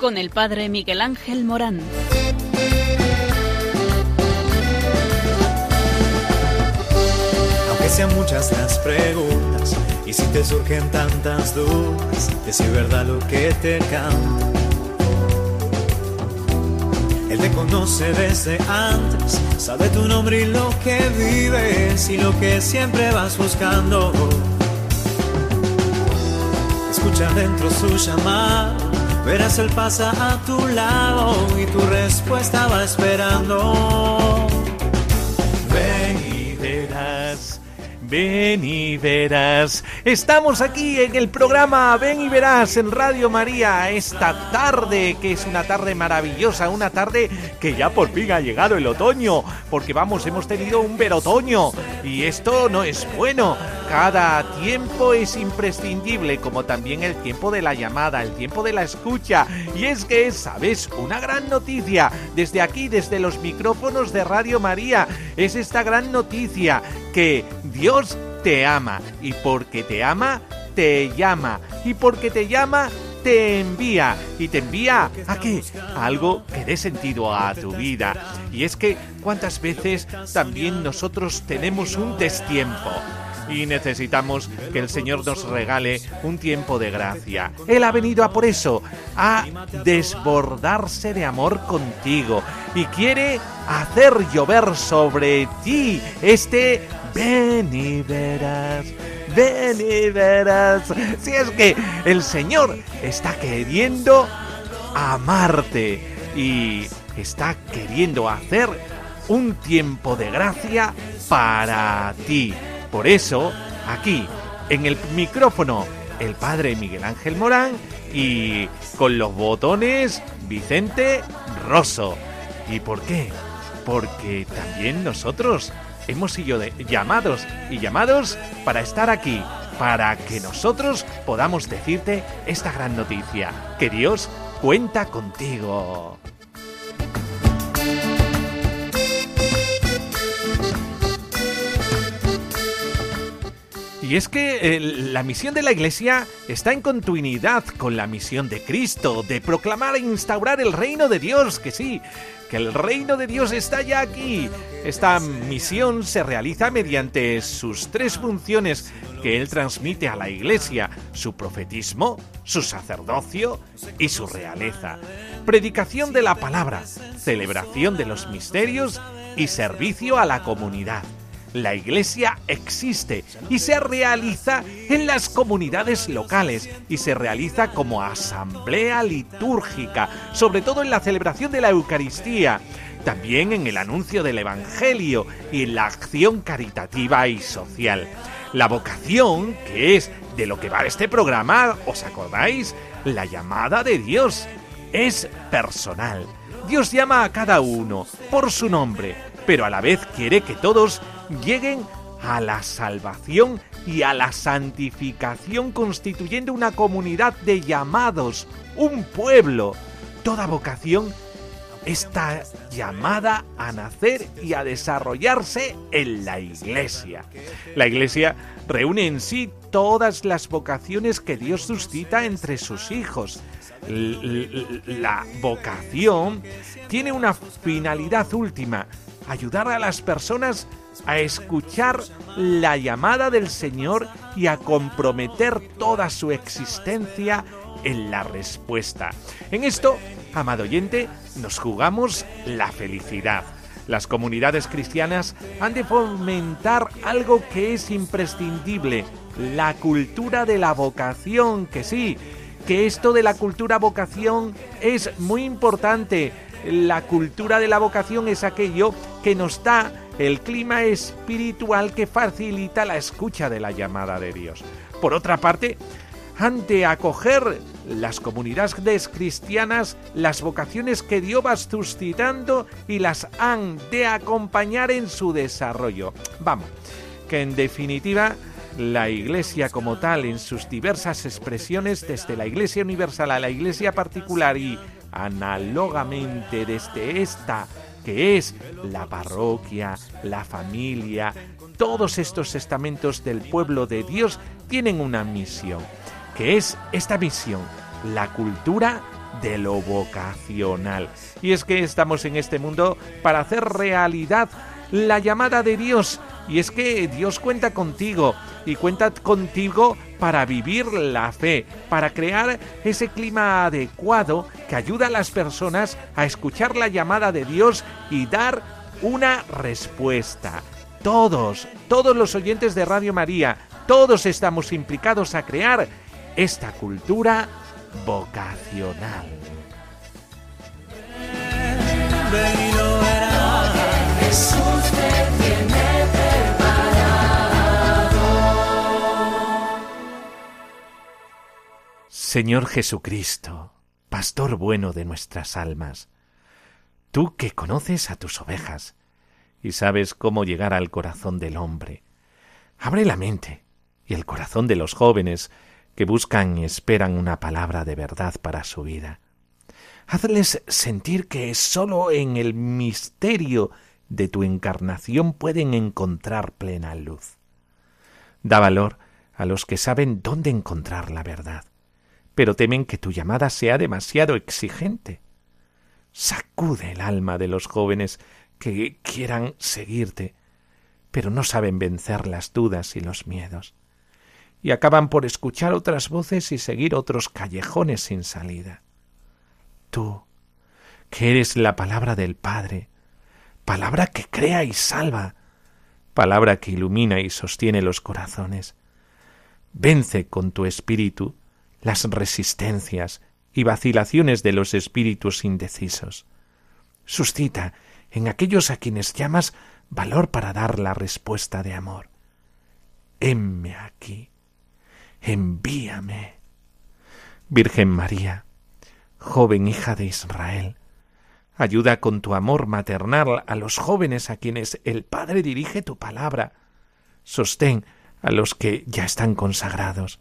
con el Padre Miguel Ángel Morán. Aunque sean muchas las preguntas y si te surgen tantas dudas, es si verdad lo que te canta. Él te conoce desde antes, sabe tu nombre y lo que vives y lo que siempre vas buscando. Escucha dentro su llamada Verás, Él pasa a tu lado y tu respuesta va esperando. Ven y verás. Estamos aquí en el programa Ven y verás en Radio María esta tarde, que es una tarde maravillosa, una tarde que ya por fin ha llegado el otoño, porque vamos, hemos tenido un verotoño y esto no es bueno. Cada tiempo es imprescindible, como también el tiempo de la llamada, el tiempo de la escucha. Y es que, ¿sabes? Una gran noticia desde aquí, desde los micrófonos de Radio María, es esta gran noticia que Dios te ama. Y porque te ama, te llama. Y porque te llama, te envía. ¿Y te envía a qué? A algo que dé sentido a tu vida. Y es que, ¿cuántas veces también nosotros tenemos un destiempo? Y necesitamos que el Señor nos regale un tiempo de gracia. Él ha venido a por eso, a desbordarse de amor contigo y quiere hacer llover sobre ti este ven y verás. Ven y verás. Si es que el Señor está queriendo amarte y está queriendo hacer un tiempo de gracia para ti. Por eso, aquí, en el micrófono, el padre Miguel Ángel Morán y con los botones Vicente Rosso. ¿Y por qué? Porque también nosotros hemos sido llamados y llamados para estar aquí, para que nosotros podamos decirte esta gran noticia, que Dios cuenta contigo. Y es que la misión de la Iglesia está en continuidad con la misión de Cristo, de proclamar e instaurar el reino de Dios, que sí, que el reino de Dios está ya aquí. Esta misión se realiza mediante sus tres funciones que Él transmite a la Iglesia, su profetismo, su sacerdocio y su realeza. Predicación de la palabra, celebración de los misterios y servicio a la comunidad la iglesia existe y se realiza en las comunidades locales y se realiza como asamblea litúrgica, sobre todo en la celebración de la Eucaristía, también en el anuncio del Evangelio y en la acción caritativa y social. La vocación, que es de lo que va este programa, ¿os acordáis? La llamada de Dios es personal. Dios llama a cada uno por su nombre, pero a la vez quiere que todos lleguen a la salvación y a la santificación constituyendo una comunidad de llamados, un pueblo. Toda vocación está llamada a nacer y a desarrollarse en la iglesia. La iglesia reúne en sí todas las vocaciones que Dios suscita entre sus hijos. La vocación tiene una finalidad última, ayudar a las personas a escuchar la llamada del Señor y a comprometer toda su existencia en la respuesta. En esto, amado oyente, nos jugamos la felicidad. Las comunidades cristianas han de fomentar algo que es imprescindible, la cultura de la vocación, que sí, que esto de la cultura vocación es muy importante. La cultura de la vocación es aquello que nos da el clima espiritual que facilita la escucha de la llamada de Dios. Por otra parte, han de acoger las comunidades cristianas las vocaciones que Dios va suscitando y las han de acompañar en su desarrollo. Vamos, que en definitiva la Iglesia como tal en sus diversas expresiones, desde la Iglesia universal a la Iglesia particular y análogamente desde esta que es la parroquia, la familia, todos estos estamentos del pueblo de Dios tienen una misión, que es esta misión, la cultura de lo vocacional. Y es que estamos en este mundo para hacer realidad la llamada de Dios. Y es que Dios cuenta contigo y cuenta contigo para vivir la fe, para crear ese clima adecuado que ayuda a las personas a escuchar la llamada de Dios y dar una respuesta. Todos, todos los oyentes de Radio María, todos estamos implicados a crear esta cultura vocacional. Señor Jesucristo, Pastor bueno de nuestras almas, tú que conoces a tus ovejas y sabes cómo llegar al corazón del hombre, abre la mente y el corazón de los jóvenes que buscan y esperan una palabra de verdad para su vida. Hazles sentir que sólo en el misterio de tu encarnación pueden encontrar plena luz. Da valor a los que saben dónde encontrar la verdad, pero temen que tu llamada sea demasiado exigente. Sacude el alma de los jóvenes que quieran seguirte, pero no saben vencer las dudas y los miedos y acaban por escuchar otras voces y seguir otros callejones sin salida. Tú, que eres la palabra del Padre, palabra que crea y salva, palabra que ilumina y sostiene los corazones, vence con tu espíritu las resistencias y vacilaciones de los espíritus indecisos. Suscita en aquellos a quienes llamas valor para dar la respuesta de amor. Heme aquí envíame. Virgen María, joven hija de Israel, ayuda con tu amor maternal a los jóvenes a quienes el Padre dirige tu palabra. Sostén a los que ya están consagrados,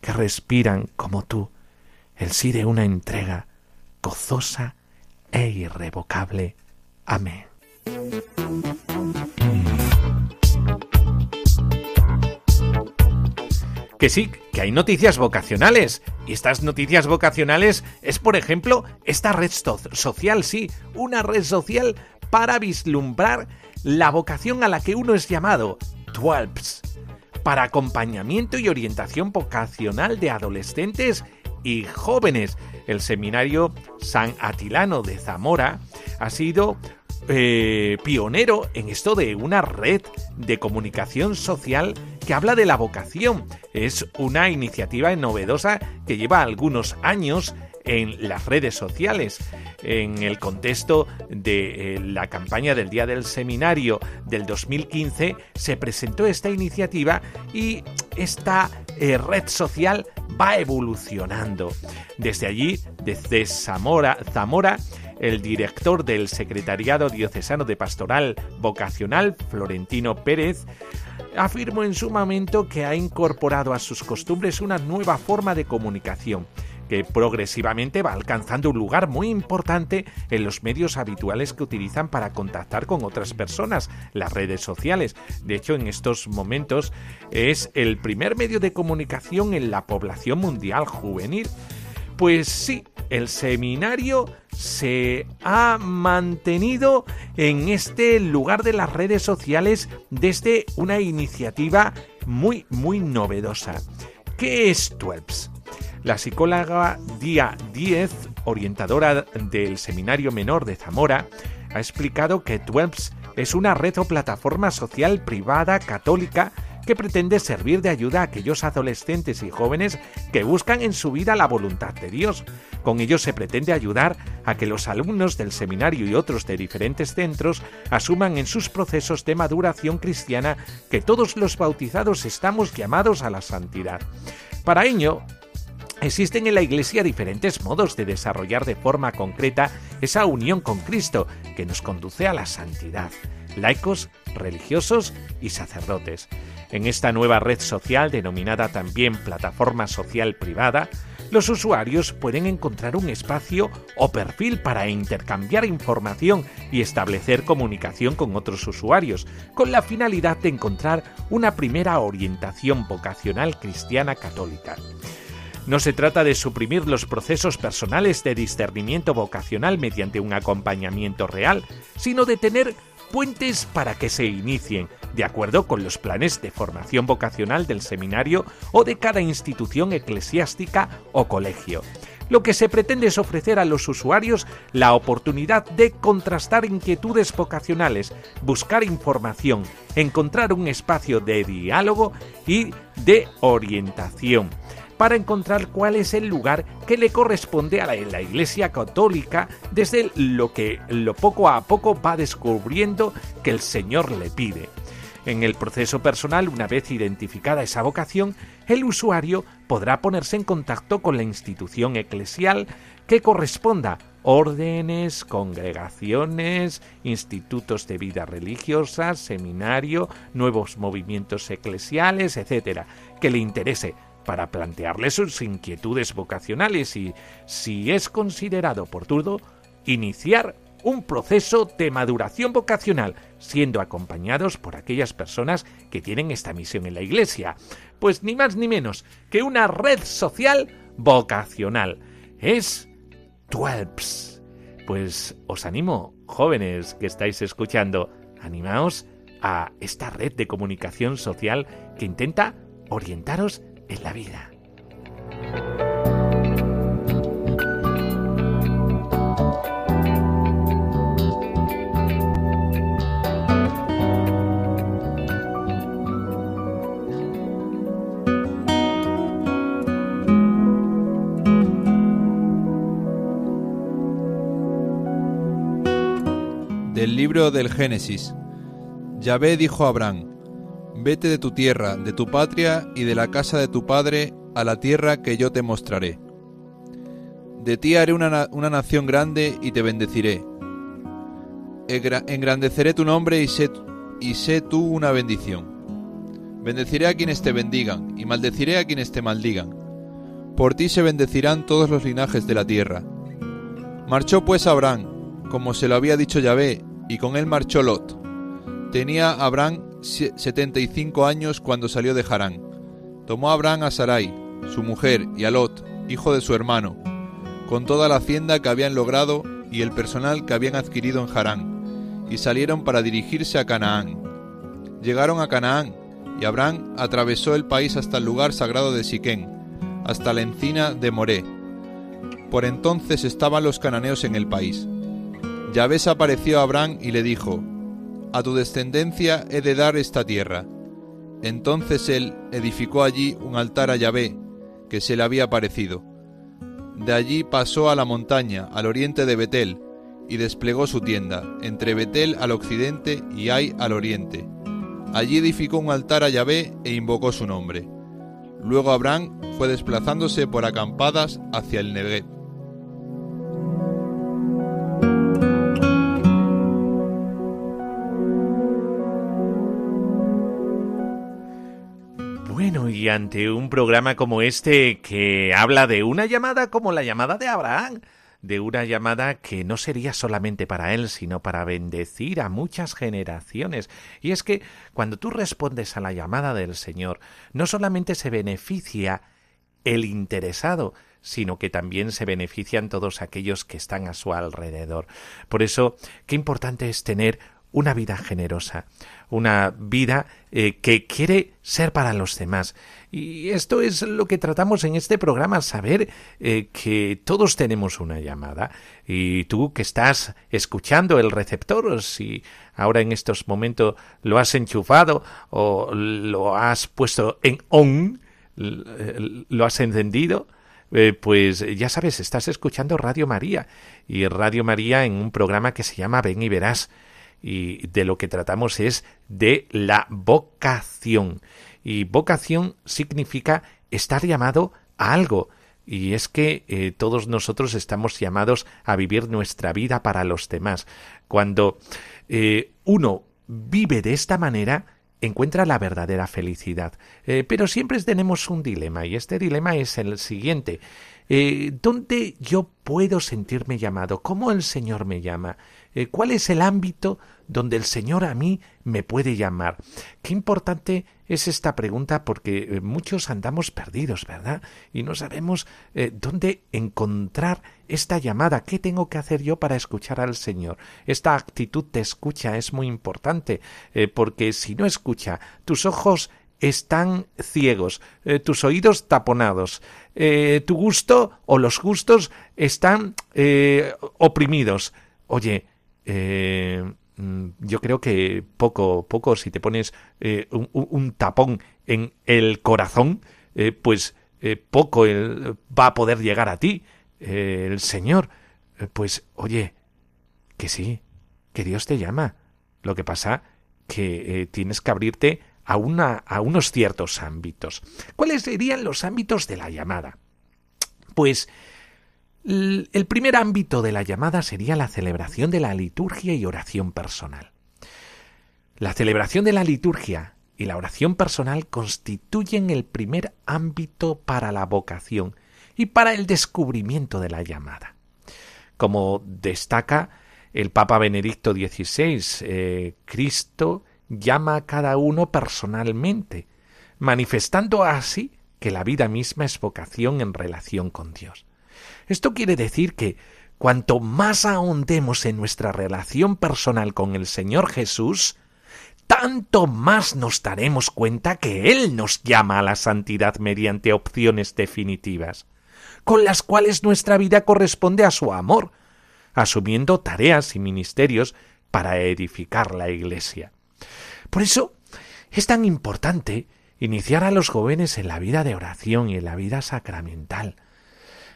que respiran como tú el sí de una entrega gozosa e irrevocable. Amén. Que sí, que hay noticias vocacionales. Y estas noticias vocacionales es, por ejemplo, esta red social, sí, una red social para vislumbrar la vocación a la que uno es llamado, TWALPS, para acompañamiento y orientación vocacional de adolescentes y jóvenes. El seminario San Atilano de Zamora ha sido eh, pionero en esto de una red de comunicación social que habla de la vocación. Es una iniciativa novedosa que lleva algunos años en las redes sociales. En el contexto de eh, la campaña del Día del Seminario del 2015 se presentó esta iniciativa y esta eh, red social va evolucionando. Desde allí, desde Zamora, Zamora el director del Secretariado Diocesano de Pastoral Vocacional, Florentino Pérez, afirmó en su momento que ha incorporado a sus costumbres una nueva forma de comunicación que progresivamente va alcanzando un lugar muy importante en los medios habituales que utilizan para contactar con otras personas, las redes sociales. De hecho, en estos momentos es el primer medio de comunicación en la población mundial juvenil. Pues sí, el seminario se ha mantenido en este lugar de las redes sociales desde una iniciativa muy, muy novedosa. ¿Qué es TWELPS? La psicóloga Día 10, orientadora del Seminario Menor de Zamora, ha explicado que TWELPS es una red o plataforma social privada católica que pretende servir de ayuda a aquellos adolescentes y jóvenes que buscan en su vida la voluntad de Dios. Con ello se pretende ayudar a que los alumnos del seminario y otros de diferentes centros asuman en sus procesos de maduración cristiana que todos los bautizados estamos llamados a la santidad. Para ello, Existen en la Iglesia diferentes modos de desarrollar de forma concreta esa unión con Cristo que nos conduce a la santidad. laicos, religiosos y sacerdotes. En esta nueva red social denominada también plataforma social privada, los usuarios pueden encontrar un espacio o perfil para intercambiar información y establecer comunicación con otros usuarios, con la finalidad de encontrar una primera orientación vocacional cristiana católica. No se trata de suprimir los procesos personales de discernimiento vocacional mediante un acompañamiento real, sino de tener puentes para que se inicien, de acuerdo con los planes de formación vocacional del seminario o de cada institución eclesiástica o colegio. Lo que se pretende es ofrecer a los usuarios la oportunidad de contrastar inquietudes vocacionales, buscar información, encontrar un espacio de diálogo y de orientación para encontrar cuál es el lugar que le corresponde a la, Iglesia Católica desde lo que lo poco a poco va descubriendo que el Señor le pide. En el proceso personal, una vez identificada esa vocación, el usuario podrá ponerse en contacto con la institución eclesial que corresponda, órdenes, congregaciones, institutos de vida religiosa, seminario, nuevos movimientos eclesiales, etc., que le interese para plantearle sus inquietudes vocacionales y, si es considerado oportuno, iniciar un proceso de maduración vocacional, siendo acompañados por aquellas personas que tienen esta misión en la Iglesia. Pues ni más ni menos que una red social vocacional. Es Twelps. Pues os animo, jóvenes que estáis escuchando, animaos a esta red de comunicación social que intenta orientaros en la vida. Del libro del Génesis. Yahvé dijo a Abraham, Vete de tu tierra, de tu patria y de la casa de tu padre a la tierra que yo te mostraré. De ti haré una, nación grande y te bendeciré. Engrandeceré tu nombre y sé, y sé tú una bendición. Bendeciré a quienes te bendigan y maldeciré a quienes te maldigan. Por ti se bendecirán todos los linajes de la tierra. Marchó pues Abraham, como se lo había dicho Yahvé, y con él marchó Lot. Tenía Abraham 75 años cuando salió de Harán. Tomó Abraham a Sarai, su mujer, y a Lot, hijo de su hermano, con toda la hacienda que habían logrado y el personal que habían adquirido en Harán, y salieron para dirigirse a Canaán. Llegaron a Canaán, y Abraham atravesó el país hasta el lugar sagrado de Siquén, hasta la encina de Moré. Por entonces estaban los cananeos en el país. Yahvé apareció a Abraham y le dijo, a tu descendencia he de dar esta tierra. Entonces él edificó allí un altar a Yahvé, que se le había parecido. De allí pasó a la montaña, al oriente de Betel, y desplegó su tienda, entre Betel al occidente y Ai al oriente. Allí edificó un altar a Yahvé e invocó su nombre. Luego Abraham fue desplazándose por acampadas hacia el Negev. Y ante un programa como este que habla de una llamada como la llamada de Abraham, de una llamada que no sería solamente para él, sino para bendecir a muchas generaciones. Y es que cuando tú respondes a la llamada del Señor, no solamente se beneficia el interesado, sino que también se benefician todos aquellos que están a su alrededor. Por eso, qué importante es tener una vida generosa, una vida eh, que quiere ser para los demás. Y esto es lo que tratamos en este programa, saber eh, que todos tenemos una llamada. Y tú que estás escuchando el receptor, si ahora en estos momentos lo has enchufado o lo has puesto en on, lo has encendido, eh, pues ya sabes, estás escuchando Radio María y Radio María en un programa que se llama Ven y Verás y de lo que tratamos es de la vocación. Y vocación significa estar llamado a algo. Y es que eh, todos nosotros estamos llamados a vivir nuestra vida para los demás. Cuando eh, uno vive de esta manera, encuentra la verdadera felicidad. Eh, pero siempre tenemos un dilema, y este dilema es el siguiente. ¿Dónde yo puedo sentirme llamado? ¿Cómo el Señor me llama? Eh, ¿Cuál es el ámbito donde el Señor a mí me puede llamar? Qué importante es esta pregunta porque eh, muchos andamos perdidos, ¿verdad? Y no sabemos dónde encontrar esta llamada. ¿Qué tengo que hacer yo para escuchar al Señor? Esta actitud de escucha es muy importante porque si no escucha, tus ojos están ciegos, eh, tus oídos taponados, eh, tu gusto o los gustos están eh, oprimidos. Oye, mm, yo creo que poco, poco, si te pones un, un, tapón en el corazón, pues poco va a poder llegar a ti. el Señor, pues oye, que sí, que Dios te llama. Lo que pasa que tienes que abrirte a, una, a unos ciertos ámbitos. ¿Cuáles serían los ámbitos de la llamada? Pues el primer ámbito de la llamada sería la celebración de la liturgia y oración personal. La celebración de la liturgia y la oración personal constituyen el primer ámbito para la vocación y para el descubrimiento de la llamada. Como destaca el Papa Benedicto XVI, eh, Cristo llama a cada uno personalmente, manifestando así que la vida misma es vocación en relación con Dios. Esto quiere decir que cuanto más ahondemos en nuestra relación personal con el Señor Jesús, tanto más nos daremos cuenta que Él nos llama a la santidad mediante opciones definitivas, con las cuales nuestra vida corresponde a su amor, asumiendo tareas y ministerios para edificar la Iglesia. Por eso es tan importante iniciar a los jóvenes en la vida de oración y en la vida sacramental.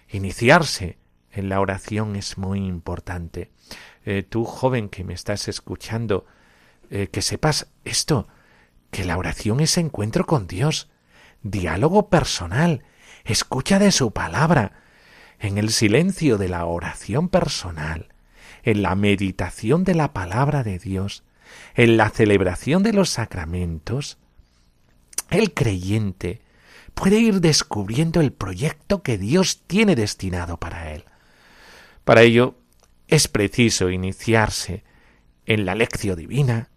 Iniciarse en la oración es muy importante. Eh, tú, joven que me estás escuchando, eh, que sepas esto, que la oración es encuentro con Dios, diálogo personal, escucha de su palabra, en el silencio de la oración personal, en la meditación de la palabra de Dios, en la celebración de los sacramentos, el creyente puede ir descubriendo el proyecto que Dios tiene destinado para él. Para ello es preciso iniciarse en la lección divina,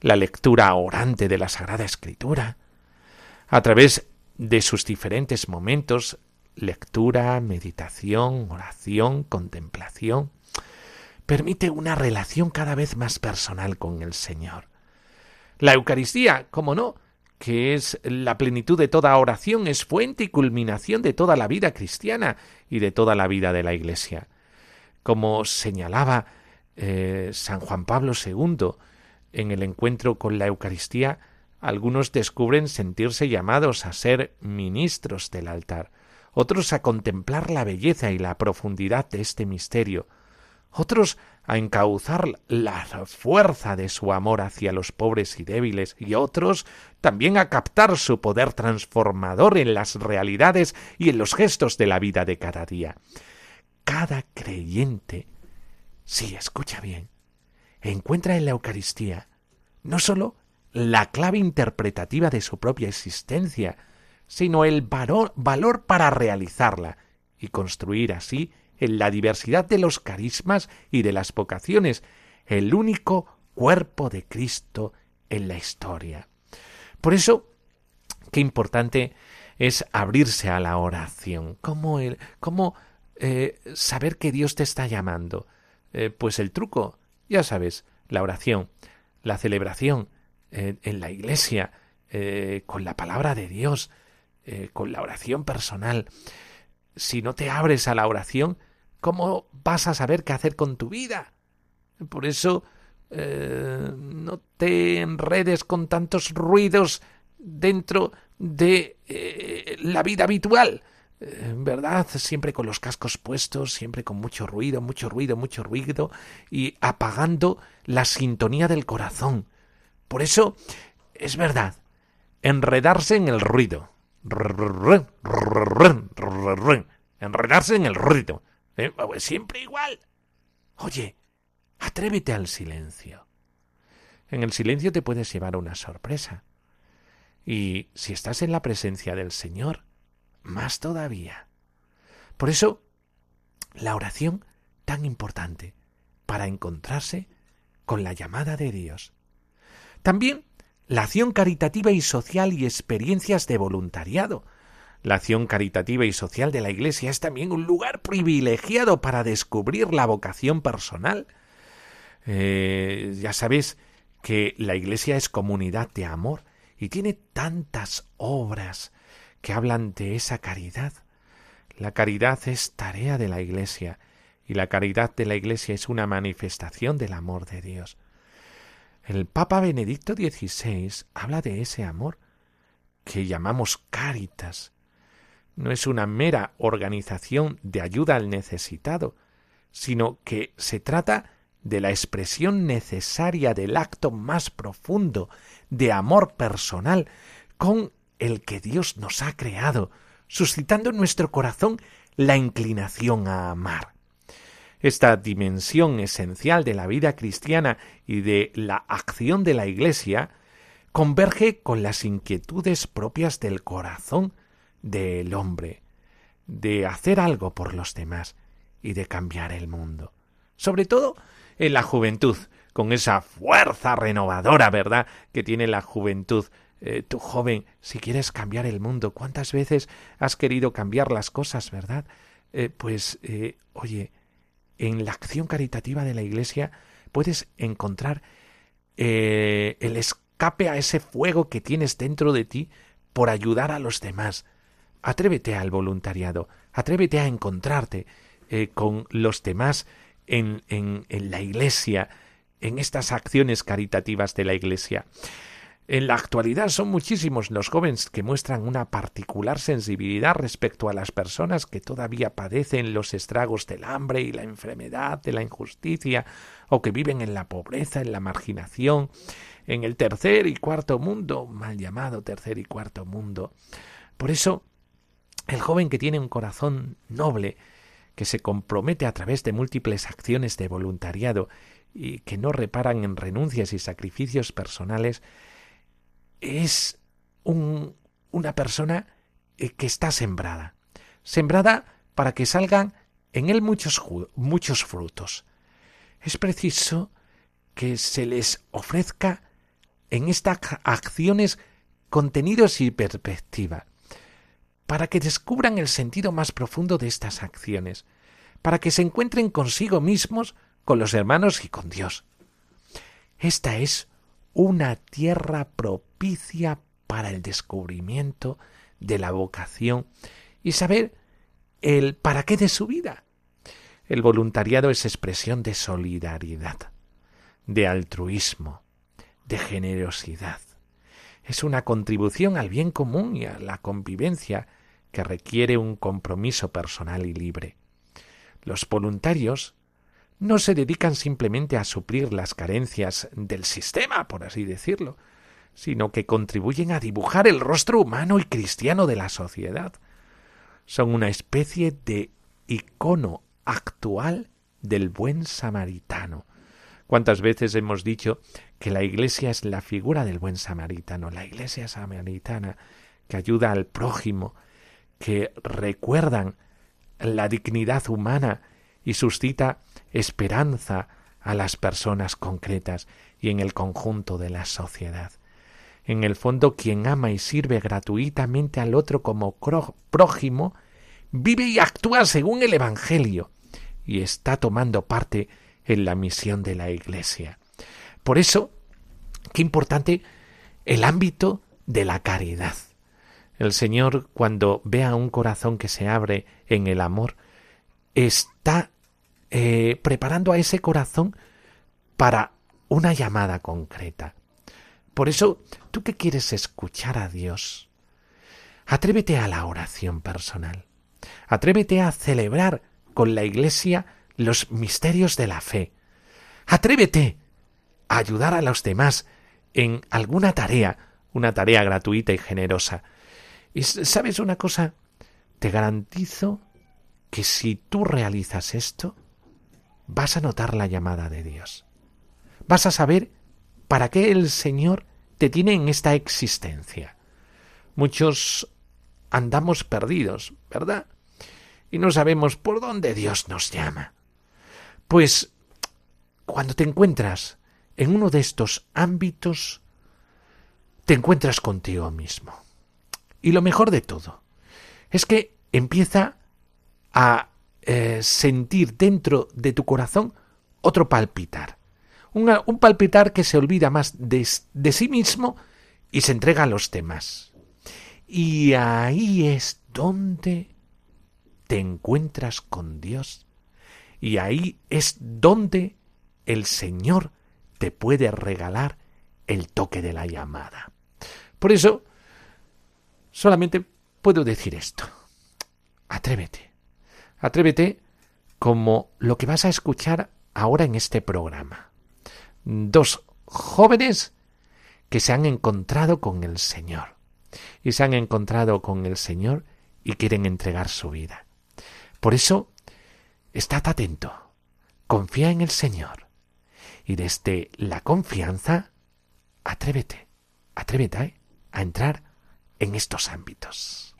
la lectura orante de la Sagrada Escritura, a través de sus diferentes momentos, lectura, meditación, oración, contemplación, permite una relación cada vez más personal con el Señor. La Eucaristía, como no, que es la plenitud de toda oración, es fuente y culminación de toda la vida cristiana y de toda la vida de la Iglesia. Como señalaba eh, San Juan Pablo II en el encuentro con la Eucaristía, algunos descubren sentirse llamados a ser ministros del altar, otros a contemplar la belleza y la profundidad de este misterio, otros a encauzar la fuerza de su amor hacia los pobres y débiles, y otros también a captar su poder transformador en las realidades y en los gestos de la vida de cada día. Cada creyente, sí, escucha bien, encuentra en la Eucaristía no sólo la clave interpretativa de su propia existencia, sino el valor, valor para realizarla y construir así en la diversidad de los carismas y de las vocaciones, el único cuerpo de Cristo en la historia. Por eso, qué importante es abrirse a la oración. ¿Cómo, el, cómo eh, saber que Dios te está llamando? Eh, pues el truco, ya sabes, la oración, la celebración eh, en la iglesia, con la palabra de Dios, con la oración personal. Si no te abres a la oración, ¿Cómo vas a saber qué hacer con tu vida? Por eso eh, no te enredes con tantos ruidos dentro de eh, la vida habitual. Eh, ¿Verdad? Siempre con los cascos puestos, siempre con mucho ruido, mucho ruido, mucho ruido y apagando la sintonía del corazón. Por eso, es verdad, enredarse en el ruido. Enredarse en el ruido. ¿Eh? Siempre igual. Oye, atrévete al silencio. En el silencio te puedes llevar una sorpresa. Y si estás en la presencia del Señor, más todavía. Por eso, la oración tan importante para encontrarse con la llamada de Dios. También la acción caritativa y social y experiencias de voluntariado. La acción caritativa y social de la Iglesia es también un lugar privilegiado para descubrir la vocación personal. Eh, ya sabes que la Iglesia es comunidad de amor y tiene tantas obras que hablan de esa caridad. La caridad es tarea de la Iglesia y la caridad de la Iglesia es una manifestación del amor de Dios. El Papa Benedicto XVI habla de ese amor que llamamos caritas. No es una mera organización de ayuda al necesitado, sino que se trata de la expresión necesaria del acto más profundo de amor personal con el que Dios nos ha creado, suscitando en nuestro corazón la inclinación a amar. Esta dimensión esencial de la vida cristiana y de la acción de la Iglesia converge con las inquietudes propias del corazón del hombre, de hacer algo por los demás y de cambiar el mundo. Sobre todo en la juventud, con esa fuerza renovadora, ¿verdad?, que tiene la juventud eh, tú joven, si quieres cambiar el mundo, ¿cuántas veces has querido cambiar las cosas, verdad? Eh, pues, eh, oye, en la acción caritativa de la Iglesia puedes encontrar el escape a ese fuego que tienes dentro de ti por ayudar a los demás. Atrévete al voluntariado, atrévete a encontrarte con los demás en, en, en la Iglesia, en estas acciones caritativas de la Iglesia. En la actualidad son muchísimos los jóvenes que muestran una particular sensibilidad respecto a las personas que todavía padecen los estragos del hambre y la enfermedad, de la injusticia, o que viven en la pobreza, en la marginación, en el tercer y cuarto mundo, mal llamado tercer y cuarto mundo. Por eso, el joven que tiene un corazón noble, que se compromete a través de múltiples acciones de voluntariado y que no reparan en renuncias y sacrificios personales, es un, una persona eh, que está sembrada. Sembrada para que salgan en él muchos, muchos frutos. Es preciso que se les ofrezca en estas acciones contenidos y perspectiva, para que descubran el sentido más profundo de estas acciones, para que se encuentren consigo mismos, con los hermanos y con Dios. Esta es una tierra propicia para el descubrimiento de la vocación y saber el para qué de su vida. El voluntariado es expresión de solidaridad, de altruismo, de generosidad. Es una contribución al bien común y a la convivencia que requiere un compromiso personal y libre. Los voluntarios no se dedican simplemente a suplir las carencias del sistema, por así decirlo, sino que contribuyen a dibujar el rostro humano y cristiano de la sociedad. Son una especie de icono actual del buen samaritano. ¿Cuántas veces hemos dicho que la Iglesia es la figura del buen samaritano, la Iglesia samaritana que ayuda al prójimo, que recuerdan la dignidad humana y suscita esperanza a las personas concretas y en el conjunto de la sociedad. En el fondo, quien ama y sirve gratuitamente al otro como prójimo, vive y actúa según el Evangelio y está tomando parte en la misión de la Iglesia. Por eso, qué importante el ámbito de la caridad. El Señor, cuando ve a un corazón que se abre en el amor, está eh, preparando a ese corazón para una llamada concreta. Por eso, tú que quieres escuchar a Dios, atrévete a la oración personal. Atrévete a celebrar con la Iglesia los misterios de la fe. Atrévete a ayudar a los demás en alguna tarea, una tarea gratuita y generosa. Y sabes una cosa, te garantizo que si tú realizas esto, vas a notar la llamada de Dios. Vas a saber para qué el Señor te tiene en esta existencia. Muchos andamos perdidos, ¿verdad? Y no sabemos por dónde Dios nos llama. Pues cuando te encuentras en uno de estos ámbitos, te encuentras contigo mismo. Y lo mejor de todo es que empieza a eh, sentir dentro de tu corazón otro palpitar. un palpitar que se olvida más de, de sí mismo y se entrega a los demás. Y ahí es donde te encuentras con Dios. Y ahí es donde el Señor te puede regalar el toque de la llamada. Por eso, solamente puedo decir esto. Atrévete. Atrévete como lo que vas a escuchar ahora en este programa. Dos jóvenes que se han encontrado con el Señor. Y se han encontrado con el Señor y quieren entregar su vida. Por eso, estad atento. Confía en el Señor. Y desde la confianza, atrévete, atrévete ¿eh? a entrar en estos ámbitos.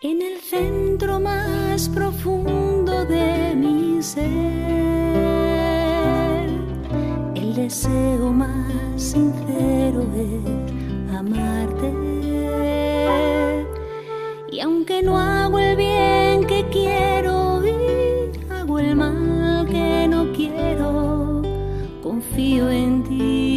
En el centro más profundo de mi ser, el deseo más sincero es amarte. Y aunque no hago el bien confío en ti,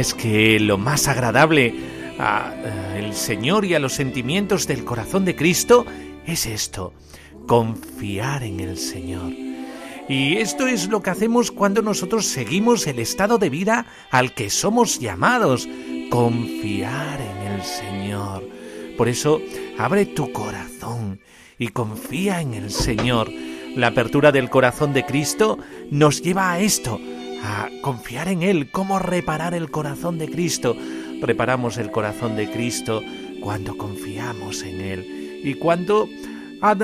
es que lo más agradable al Señor y a los sentimientos del corazón de Cristo es esto, confiar en el Señor. Y esto es lo que hacemos cuando nosotros seguimos el estado de vida al que somos llamados, confiar en el Señor. Por eso, abre tu corazón y confía en el Señor. La apertura del corazón de Cristo nos lleva a esto, a confiar en Él, cómo reparar el corazón de Cristo. Reparamos el corazón de Cristo cuando confiamos en Él y cuando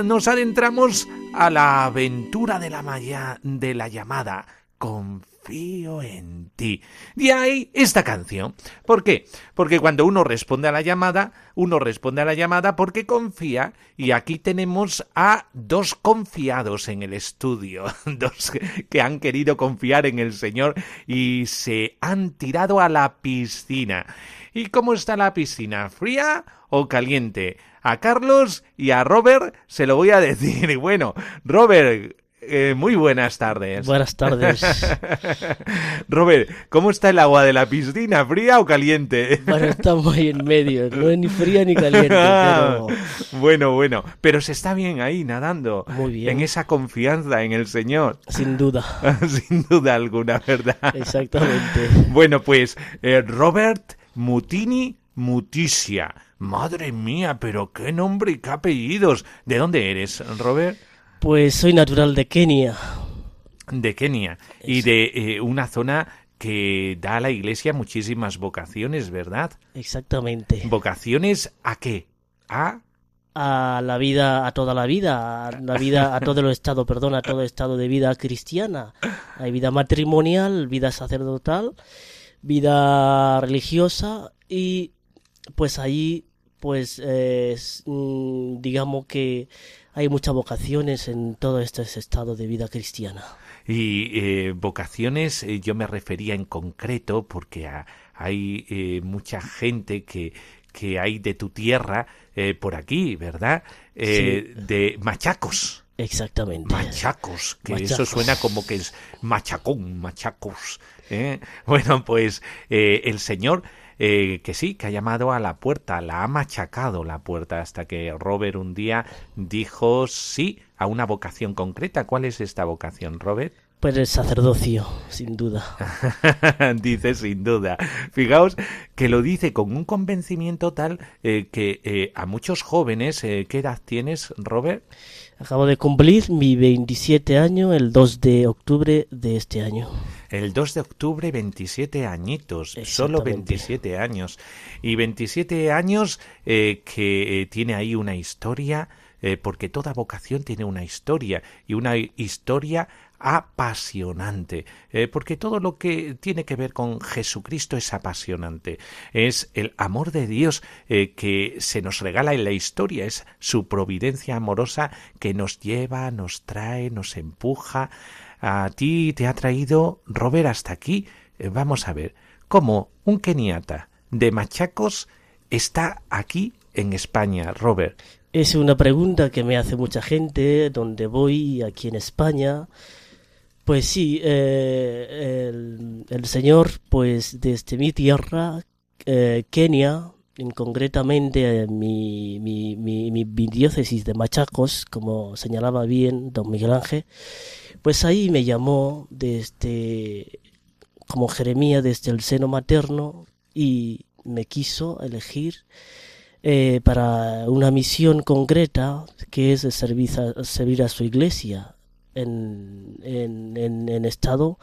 nos adentramos a la aventura de la, de la llamada. Confío en ti. Y ahí esta canción. ¿Por qué? Porque cuando uno responde a la llamada, uno responde a la llamada porque confía y aquí tenemos a dos confiados en el estudio, dos que han querido confiar en el Señor y se han tirado a la piscina. ¿Y cómo está la piscina? ¿Fría o caliente? A Carlos y a Robert se lo voy a decir. Y bueno, Robert, eh, muy buenas tardes. Buenas tardes. Robert, ¿cómo está el agua de la piscina? ¿Fría o caliente? Bueno, estamos ahí en medio, no es ni fría ni caliente, pero... Bueno, bueno, pero se está bien ahí nadando. Muy bien. En esa confianza en el Señor. Sin duda. Sin duda alguna, ¿verdad? Exactamente. Bueno, pues eh, Robert Mutini Muticia. Madre mía, pero qué nombre y qué apellidos. ¿De dónde eres, Robert? Pues soy natural de Kenia. De Kenia. Y de eh, una zona que da a la iglesia muchísimas vocaciones, ¿verdad? Exactamente. ¿Vocaciones a qué? A A la vida, a toda la vida, a la vida, a todo el estado, perdón, a todo estado de vida cristiana. Hay vida matrimonial, vida sacerdotal, vida religiosa y pues allí, pues eh, es, digamos que hay muchas vocaciones en todo este estado de vida cristiana. Y eh, vocaciones, eh, yo me refería en concreto porque a- hay eh, mucha gente que, que hay de tu tierra eh, por aquí, ¿verdad? Eh, De machacos. Exactamente. Machacos, que eso Machacos. suena como que es machacón, machacos. Bueno, pues el Señor, eh, que sí, que ha llamado a la puerta, la ha machacado la puerta hasta que Robert un día dijo sí a una vocación concreta. ¿Cuál es esta vocación, Robert? Pues el sacerdocio, sin duda. dice sin duda. Fijaos que lo dice con un convencimiento tal eh, que eh, a muchos jóvenes, eh, ¿qué edad tienes, Robert? Acabo de cumplir mi 27 año el 2 de octubre de este año. El 2 de octubre, 27 añitos, solo Exactamente. 27 años. Y 27 años eh, que eh, tiene ahí una historia, eh, porque toda vocación tiene una historia, y una historia apasionante, eh, porque todo lo que tiene que ver con Jesucristo es apasionante. Es el amor de Dios eh, que se nos regala en la historia, es su providencia amorosa que nos lleva, nos trae, nos empuja. A ti te ha traído Robert hasta aquí. Eh, Vamos a ver, ¿cómo un keniata de Machacos está aquí en España, Robert? Es una pregunta que me hace mucha gente, donde voy aquí en España. Pues sí, eh, el, el Señor, pues desde mi tierra, eh, Kenia, en concretamente eh, mi, mi, mi, diócesis de Machacos, como señalaba bien don Miguel Ángel, pues ahí me llamó desde, como Jeremías, desde el seno materno y me quiso elegir eh, para una misión concreta que es servir a, servir a su iglesia en, en, en, en estado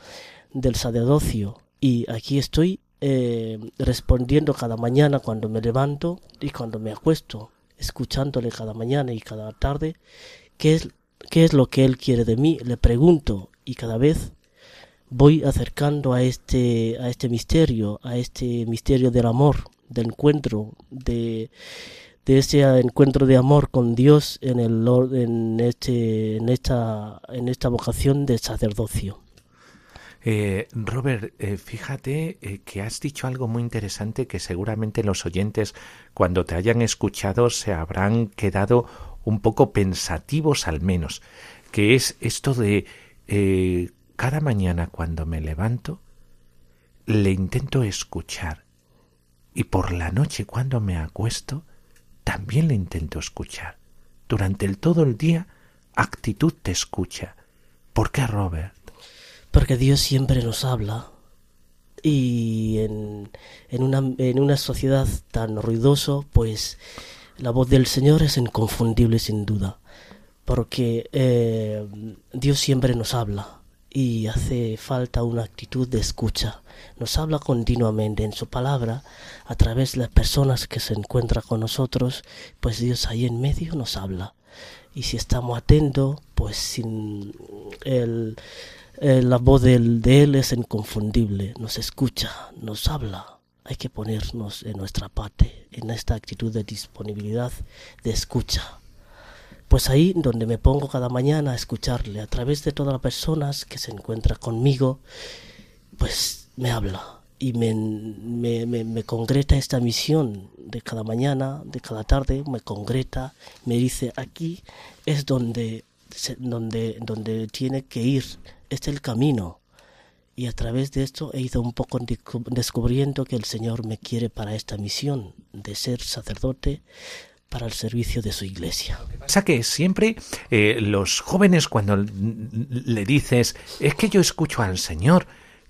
del sacerdocio. Y aquí estoy eh, respondiendo cada mañana cuando me levanto y cuando me acuesto, escuchándole cada mañana y cada tarde qué es, qué es lo que él quiere de mí. Le pregunto y cada vez voy acercando a este, a este misterio, a este misterio del amor, del encuentro, de, de ese encuentro de amor con Dios en, el, en, este, en, esta, en esta vocación de sacerdocio. Eh, Robert, eh, fíjate eh, que has dicho algo muy interesante que seguramente los oyentes, cuando te hayan escuchado, se habrán quedado un poco pensativos al menos, que es esto de eh, cada mañana cuando me levanto, le intento escuchar y por la noche cuando me acuesto, también le intento escuchar. Durante el todo el día, actitud te escucha. ¿Por qué, Robert? Porque Dios siempre nos habla y en, en, una, en una sociedad tan ruidoso, pues la voz del Señor es inconfundible sin duda. Porque eh, Dios siempre nos habla y hace falta una actitud de escucha. Nos habla continuamente en su palabra a través de las personas que se encuentran con nosotros, pues Dios ahí en medio nos habla. Y si estamos atentos, pues sin el, el- la voz del- de Él es inconfundible, nos escucha, nos habla. Hay que ponernos en nuestra parte, en esta actitud de disponibilidad, de escucha. Pues ahí donde me pongo cada mañana a escucharle, a través de todas las personas que se encuentran conmigo, pues me habla y me, me, me, me concreta esta misión de cada mañana, de cada tarde, me concreta, me dice aquí es donde, donde, donde tiene que ir, es el camino. Y a través de esto he ido un poco descu- descubriendo que el Señor me quiere para esta misión de ser sacerdote para el servicio de su iglesia. pasa que siempre eh, los jóvenes cuando le dices es que yo escucho al Señor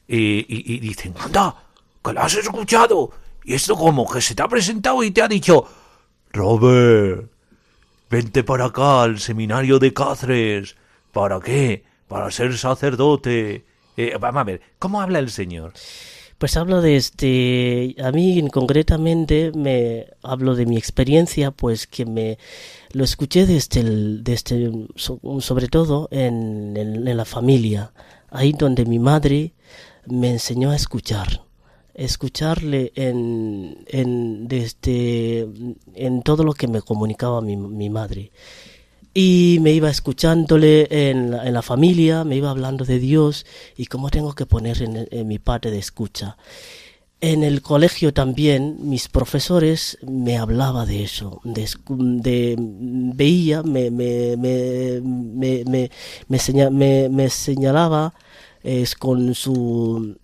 eh, y, y dicen anda que lo has escuchado y esto como que se te ha presentado y te ha dicho Robert vente para acá al seminario de Cáceres ¿para qué? Para ser sacerdote Eh, vamos a ver, ¿cómo habla el Señor? Pues hablo de este, a mí en concretamente me hablo de mi experiencia, pues que me lo escuché desde, el, desde so- sobre todo en, en- la familia, ahí donde mi madre me enseñó a escuchar, escucharle en, en, desde, en todo lo que me comunicaba mi, mi madre. Y me iba escuchándole en la, en la familia, me iba hablando de Dios y cómo tengo que poner en, mi parte de escucha. En el colegio también mis profesores me hablaba de eso, de, de- veía, me, me, me, me, me, me seña- me- me señalaba es, con su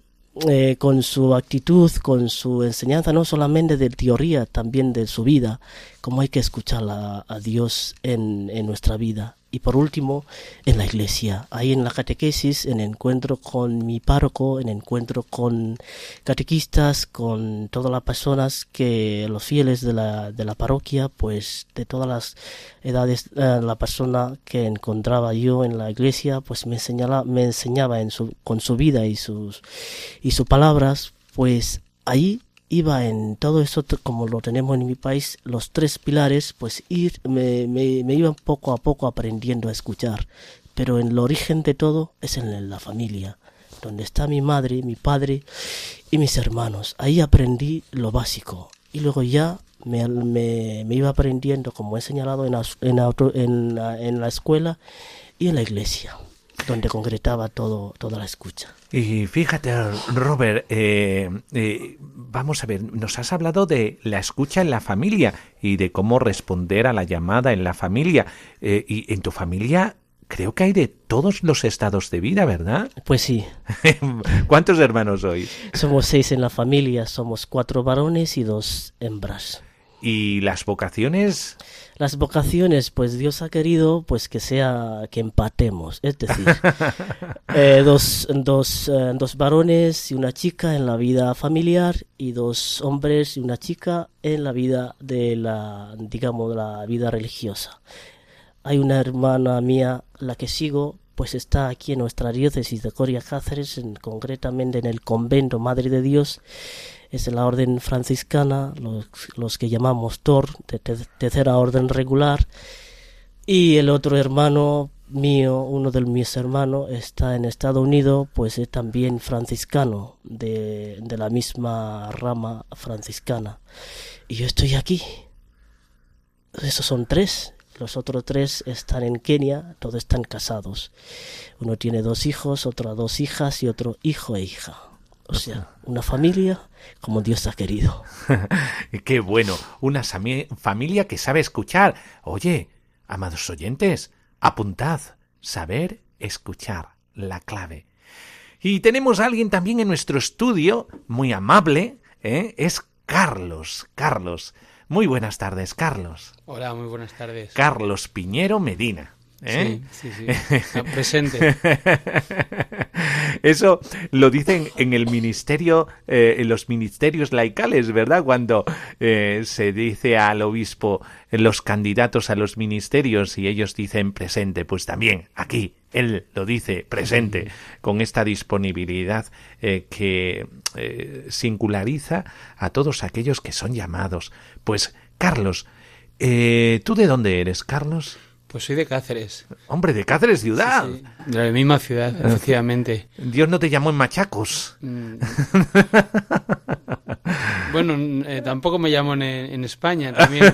eh, con su actitud, con su enseñanza, no solamente de teoría, también de su vida, cómo hay que escuchar a, Dios en nuestra vida. Y por último, en la iglesia, ahí en la catequesis, en encuentro con mi párroco, en encuentro con catequistas, con todas las personas que, los fieles de la, de la parroquia, pues de todas las edades, eh, la persona que encontraba yo en la iglesia, pues me señala, me enseñaba en su, con su vida y sus, y sus palabras, pues ahí iba en todo eso, como lo tenemos en mi país, los tres pilares, pues ir, me, me, me poco a poco aprendiendo a escuchar. Pero en el origen de todo es en la familia, donde está mi madre, mi padre y mis hermanos. Ahí aprendí lo básico. Y luego ya me, me, iba aprendiendo, como he señalado, en, en, en, en la escuela y en la iglesia, donde concretaba todo, toda la escucha. Y fíjate, Robert, eh, eh, vamos a ver, nos has hablado de la escucha en la familia y de cómo responder a la llamada en la familia. Eh, y en tu familia creo que hay de todos los estados de vida, ¿verdad? Pues sí, ¿Cuántos hermanos sois? somos seis en la familia, somos cuatro varones y dos hembras. ¿Y las vocaciones? Las vocaciones, pues Dios ha querido pues que sea que empatemos, es decir, eh, dos, dos, eh, dos varones y una chica en la vida familiar y dos hombres y una chica en la vida de la, digamos, la vida religiosa. Hay una hermana mía, la que sigo, pues está aquí en nuestra diócesis de Coria Cáceres, en- concretamente en el convento Madre de Dios, es la orden franciscana, los, los que llamamos TOR, de te- tercera orden regular, y el otro hermano mío, uno de mis hermanos, está en Estados Unidos, pues es también franciscano, de, de la misma rama franciscana. Y yo estoy aquí. Esos son tres. Los otros tres están en Kenia, todos están casados. Uno tiene dos hijos, otro dos hijas y otro hijo e hija. O sea, una familia como Dios ha querido. Qué bueno, una familia que sabe escuchar. Oye, amados oyentes, apuntad, saber escuchar, la clave. Y tenemos a alguien también en nuestro estudio, muy amable, ¿eh? es Carlos. Carlos. Muy buenas tardes, Carlos. Hola, muy buenas tardes. Carlos Piñero Medina. ¿Eh? Sí, sí, sí. Está presente. Eso lo dicen en el ministerio, eh, en los ministerios laicales, ¿verdad? Cuando eh, se dice al obispo eh, los candidatos a los ministerios y ellos dicen presente, pues también aquí él lo dice presente, con esta disponibilidad eh, que eh, singulariza a todos aquellos que son llamados. Pues, Carlos, eh, ¿tú de dónde eres, Carlos? Pues soy de Cáceres. Hombre, de Cáceres ciudad. Sí, de la misma ciudad, efectivamente. Dios no te llamó en Machacos. Mm. Bueno, eh, tampoco me llamo en, en España. También,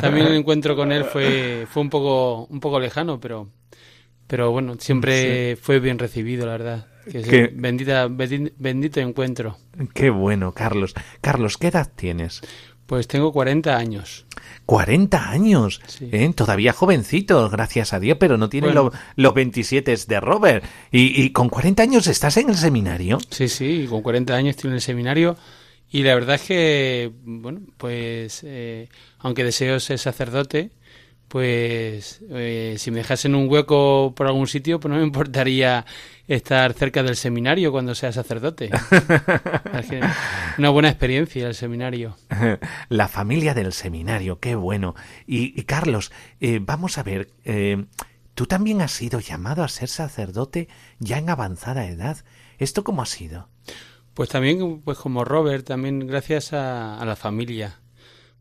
también el encuentro con él fue, fue un poco, un poco lejano, pero, pero bueno, siempre fue bien recibido, la verdad. Que bendita, bendi- bendito encuentro. Qué bueno, Carlos. Carlos, ¿qué edad tienes? Pues tengo 40 años. 40 años. Sí. ¿eh? Todavía jovencito, gracias a Dios, pero no tiene Bueno. lo- los 27 de Robert. Y, y con 40 años estás en el seminario. Sí, sí, con 40 años estoy en el seminario y la verdad es que, bueno, pues eh, aunque deseo ser sacerdote, pues eh, si me dejasen un hueco por algún sitio, pues no me importaría estar cerca del seminario cuando sea sacerdote. Una buena experiencia el seminario. La familia del seminario, qué bueno. Y, y Carlos, eh, vamos a ver, eh, tú también has sido llamado a ser sacerdote ya en avanzada edad. ¿Esto cómo ha sido? Pues también, pues como Robert, también gracias a, la familia.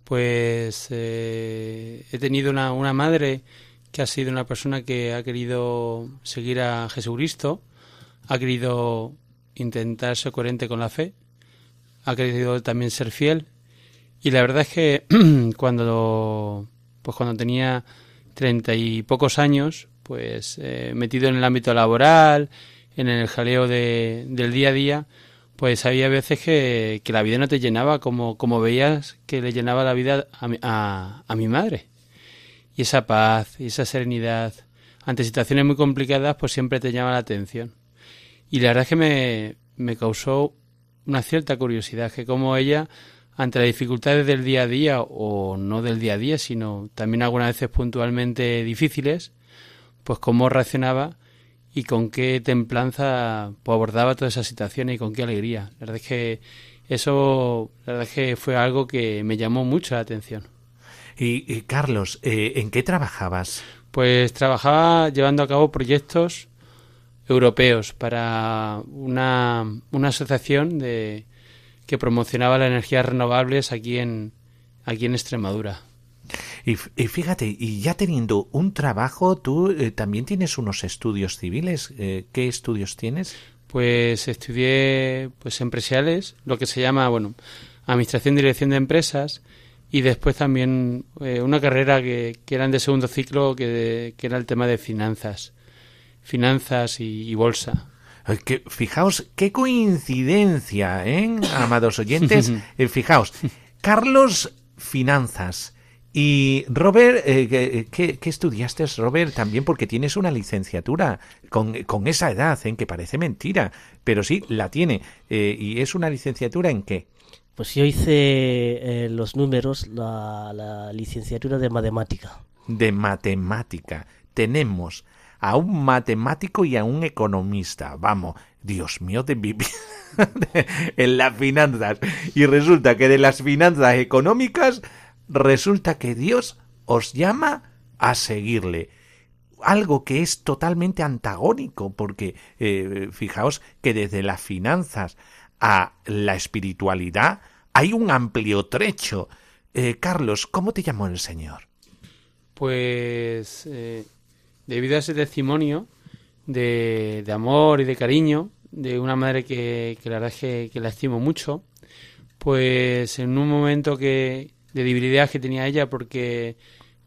Pues eh, he tenido una, una madre que ha sido una persona que ha querido seguir a Jesucristo, ha querido intentar ser coherente con la fe, ha querido también ser fiel. Y la verdad es que cuando, pues cuando tenía treinta y pocos años, pues eh, metido en el ámbito laboral, en el jaleo de, del día a día, pues había veces que, que, la vida no te llenaba como, como veías que le llenaba la vida a mi, a, mi madre. Y esa paz y esa serenidad ante situaciones muy complicadas, pues siempre te llama la atención. Y la verdad es que me, me causó una cierta curiosidad, que como ella, ante las dificultades del día a día, o no del día a día, sino también algunas veces puntualmente difíciles, pues cómo reaccionaba y con qué templanza pues, abordaba todas esas situaciones y con qué alegría. La verdad es que eso, la verdad es que fue algo que me llamó mucho la atención. Y, Carlos, eh, ¿en qué trabajabas? Pues trabajaba llevando a cabo proyectos europeos para una, una asociación de, que promocionaba las energías renovables aquí en, aquí en Extremadura. Y, fíjate, y ya teniendo un trabajo, tú eh, también tienes unos estudios civiles. Eh, ¿Qué estudios tienes? Pues estudié pues empresariales, lo que se llama, bueno, administración y dirección de empresas y después también eh, una carrera que, que eran de segundo ciclo que, que era el tema de finanzas finanzas y, bolsa. Que, fijaos, qué coincidencia, ¿eh? amados oyentes. Fijaos, Carlos, finanzas. Y Robert, eh, ¿qué, estudiaste, Robert? También porque tienes una licenciatura con, con esa edad, en que parece mentira, pero sí, la tiene. ¿Y es una licenciatura en qué? Pues yo hice los números, la, la licenciatura de matemática. De matemática. Tenemos a un matemático y a un economista. Vamos, Dios mío de vivir en las finanzas. Y resulta que de las finanzas económicas, resulta que Dios os llama a seguirle. Algo que es totalmente antagónico, porque eh, fijaos que desde las finanzas a la espiritualidad hay un amplio trecho. Eh, Carlos, ¿cómo te llamó el Señor? Pues eh, debido a ese testimonio de, amor y de cariño de una madre que, la verdad es que, la estimo mucho, pues en un momento que de debilidad que tenía ella porque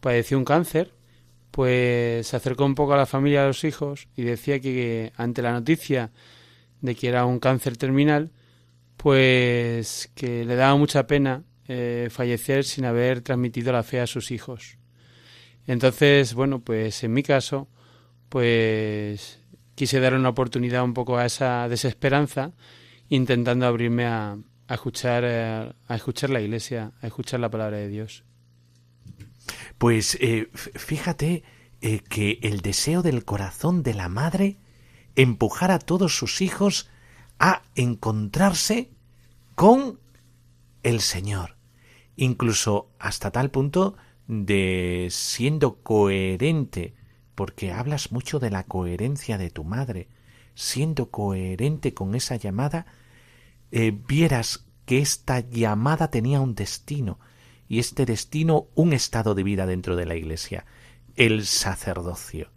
padeció un cáncer, pues se acercó un poco a la familia, a los hijos, y decía que ante la noticia de que era un cáncer terminal, pues que le daba mucha pena eh, fallecer sin haber transmitido la fe a sus hijos. Entonces, bueno, pues en mi caso, pues quise dar una oportunidad un poco a esa desesperanza, intentando abrirme a, escuchar eh, a escuchar la Iglesia, a escuchar la palabra de Dios. Pues eh, fíjate eh, que el deseo del corazón de la madre empujar a todos sus hijos a encontrarse con el Señor, incluso hasta tal punto de siendo coherente, porque hablas mucho de la coherencia de tu madre, siendo coherente con esa llamada, eh, vieras que esta llamada tenía un destino, y este destino un estado de vida dentro de la Iglesia, el sacerdocio.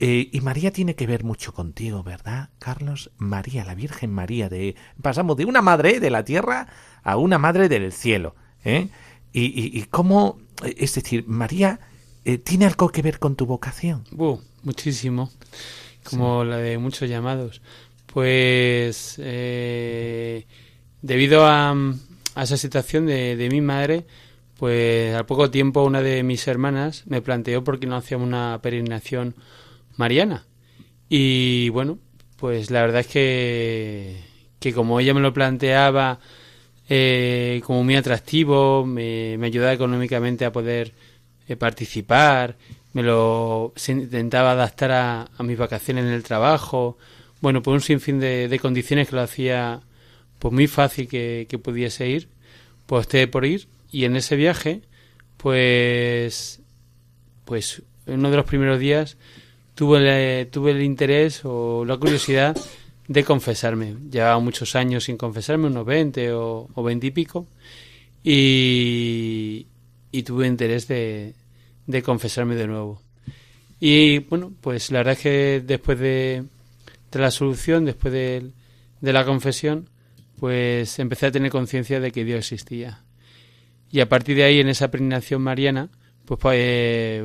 Eh, y María tiene que ver mucho contigo, ¿verdad, Carlos? María, la Virgen María, de pasamos de una madre de la tierra a una madre del cielo, ¿eh? y, y, cómo, es decir, María eh, tiene algo que ver con tu vocación. muchísimo, como la de muchos llamados. Pues eh, debido a, a, esa situación de, de, mi madre, pues al poco tiempo una de mis hermanas me planteó por qué no hacíamos una peregrinación mariana. Y bueno, pues la verdad es que, que como ella me lo planteaba eh, como muy atractivo, me, me, ayudaba económicamente a poder eh, participar, me lo intentaba adaptar a, a, mis vacaciones en el trabajo, bueno, pues un sinfín de, de condiciones que lo hacía pues muy fácil que, que pudiese ir, pues opté por ir y en ese viaje, pues, pues en uno de los primeros días tuve tuve el interés o la curiosidad de confesarme. Llevaba muchos años sin confesarme, unos 20 o, o 20 y pico, y, y tuve interés de, de confesarme de nuevo. Y bueno, pues la verdad es que después de, de la solución, después de, de la confesión, pues empecé a tener conciencia de que Dios existía. Y a partir de ahí, en esa peregrinación mariana, pues, pues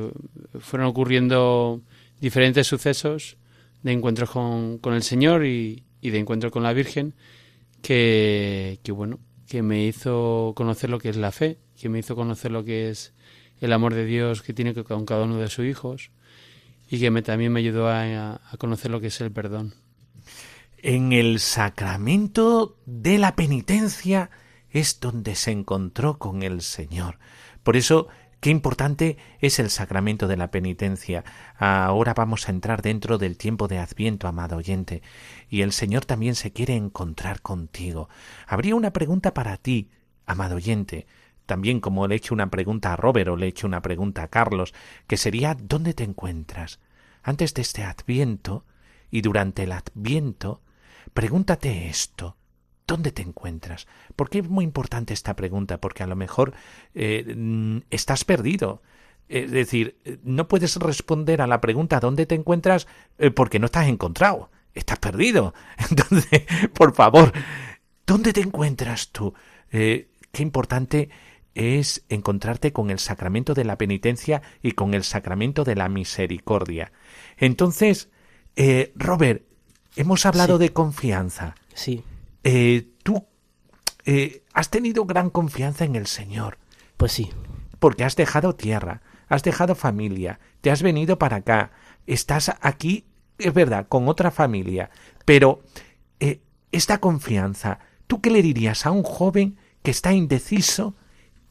fueron ocurriendo diferentes sucesos de encuentros con, con el Señor y, y, de encuentro con la Virgen que, que, bueno, que me hizo conocer lo que es la fe, que me hizo conocer lo que es el amor de Dios que tiene con cada uno de sus hijos y que me, también me ayudó a, a conocer lo que es el perdón. En el sacramento de la penitencia es donde se encontró con el Señor. Por eso Qué importante es el sacramento de la penitencia. Ahora vamos a entrar dentro del tiempo de Adviento, amado oyente, y el Señor también se quiere encontrar contigo. Habría una pregunta para ti, amado oyente, también como le he hecho una pregunta a Robert o le he hecho una pregunta a Carlos, que sería ¿dónde te encuentras? Antes de este Adviento y durante el Adviento, pregúntate esto. ¿Dónde te encuentras? ¿Por qué es muy importante esta pregunta? Porque a lo mejor eh, estás perdido. Es decir, no puedes responder a la pregunta ¿dónde te encuentras? Eh, porque no estás encontrado. Estás perdido. Entonces, por favor, ¿dónde te encuentras tú? Eh, qué importante es encontrarte con el sacramento de la penitencia y con el sacramento de la misericordia. Entonces, eh, Robert, hemos hablado Sí. de confianza. Sí, Eh, tú eh, has tenido gran confianza en el Señor, pues sí. porque has dejado tierra, has dejado familia, te has venido para acá, estás aquí, es verdad, con otra familia, pero eh, esta confianza, ¿tú qué le dirías a un joven que está indeciso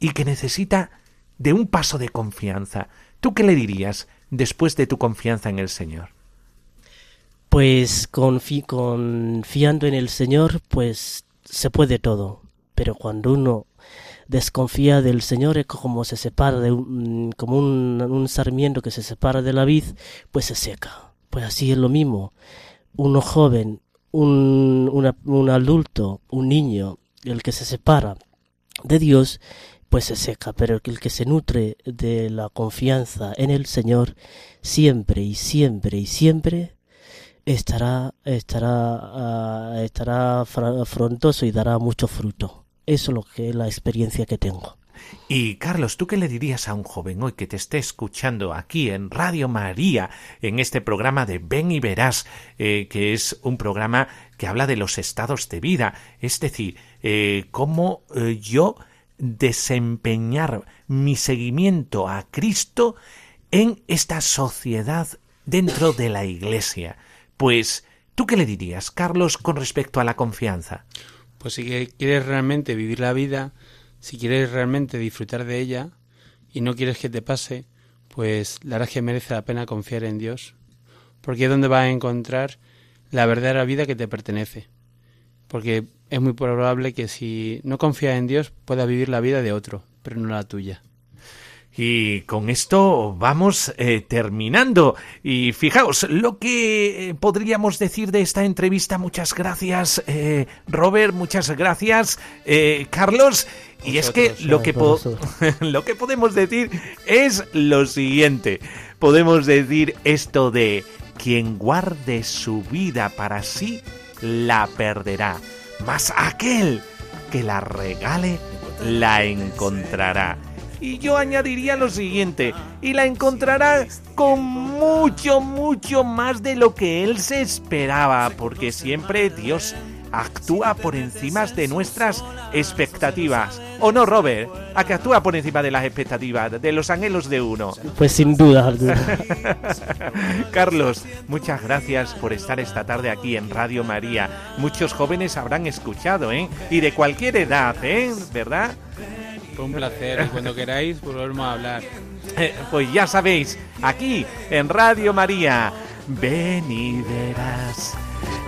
y que necesita de un paso de confianza? ¿Tú qué le dirías después de tu confianza en el Señor? Pues confi- confiando en el Señor, pues se puede todo. Pero cuando uno desconfía del Señor es como se separa de un, como un, un sarmiento que se separa de la vid, pues se seca. Pues así es lo mismo. Uno joven, un, un adulto, un niño, el que se separa de Dios, pues se seca. Pero el que se nutre de la confianza en el Señor, siempre y siempre y siempre estará estará ah, estará frondoso y dará mucho fruto. Eso es lo que es la experiencia que tengo. Y Carlos, ¿tú qué le dirías a un joven hoy que te esté escuchando aquí en Radio María, en este programa de Ven y Verás, eh, que es un programa que habla de los estados de vida, es decir, eh, cómo eh, yo desempeñar mi seguimiento a Cristo en esta sociedad dentro de la Iglesia? Pues, ¿tú qué le dirías, Carlos, con respecto a la confianza? Pues si quieres realmente vivir la vida, si quieres realmente disfrutar de ella y no quieres que te pase, pues la verdad es que merece la pena confiar en Dios, porque es donde vas a encontrar la verdadera vida que te pertenece. Porque es muy probable que si no confías en Dios puedas vivir la vida de otro, pero no la tuya. Y con esto vamos eh, terminando. Y fijaos, lo que eh, podríamos decir de esta entrevista, muchas gracias eh, Robert, muchas gracias eh, Carlos. Y es que lo que, po- lo que podemos decir es lo siguiente. Podemos decir esto de quien guarde su vida para sí, la perderá. Mas aquel que la regale, la encontrará. Y yo añadiría lo siguiente, y la encontrará con mucho, mucho más de lo que él se esperaba, porque siempre Dios actúa por encima de nuestras expectativas. ¿O no, Robert? A que actúa por encima de las expectativas, de los anhelos de uno. Pues sin duda alguna. Carlos, muchas gracias por estar esta tarde aquí en Radio María. Muchos jóvenes habrán escuchado, ¿eh? Y de cualquier edad, ¿eh? ¿Verdad? Fue un placer y cuando queráis volvemos a hablar. Eh, Pues ya sabéis, aquí en Radio María, ven y verás,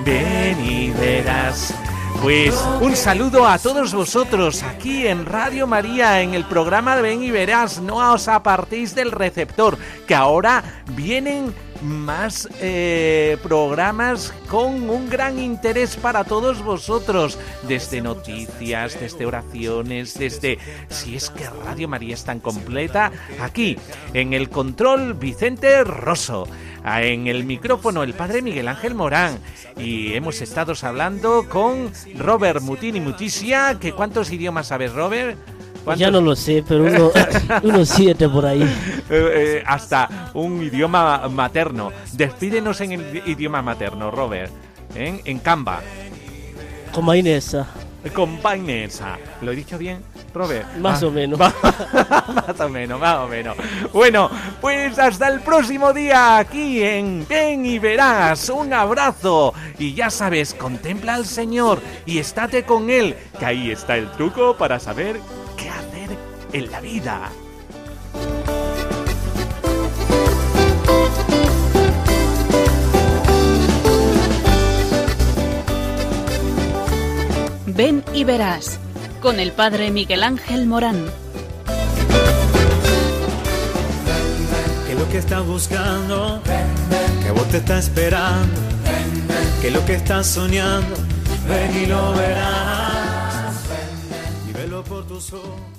ven y verás. Pues un saludo a todos vosotros aquí en Radio María, en el programa de Ven y Verás. No os apartéis del receptor, que ahora vienen más eh, programas con un gran interés para todos vosotros, desde noticias, desde oraciones, desde si es que Radio María es tan completa, aquí en el control Vicente Rosso, en el micrófono el padre Miguel Ángel Morán. Y hemos estado hablando con Robert Mutini Muticia, que ¿cuántos idiomas sabes Robert? Ya no lo sé, pero uno, unos siete por ahí. Eh, eh, hasta un idioma materno. Despídenos en el idioma materno, Robert. ¿eh? En Canva. Con mainesa. Con. ¿Lo he dicho bien, Robert? Más Ah, o menos. más o menos, más o menos. Bueno, pues hasta el próximo día aquí en Ven y Verás. Un abrazo. Y ya sabes, contempla al Señor y estate con Él, que ahí está el truco para saber en la vida. Ven y verás con el padre Miguel Ángel Morán. que lo que estás buscando, que vos te estás esperando, que lo que estás soñando, ven y lo verás, y velo por tus ojos.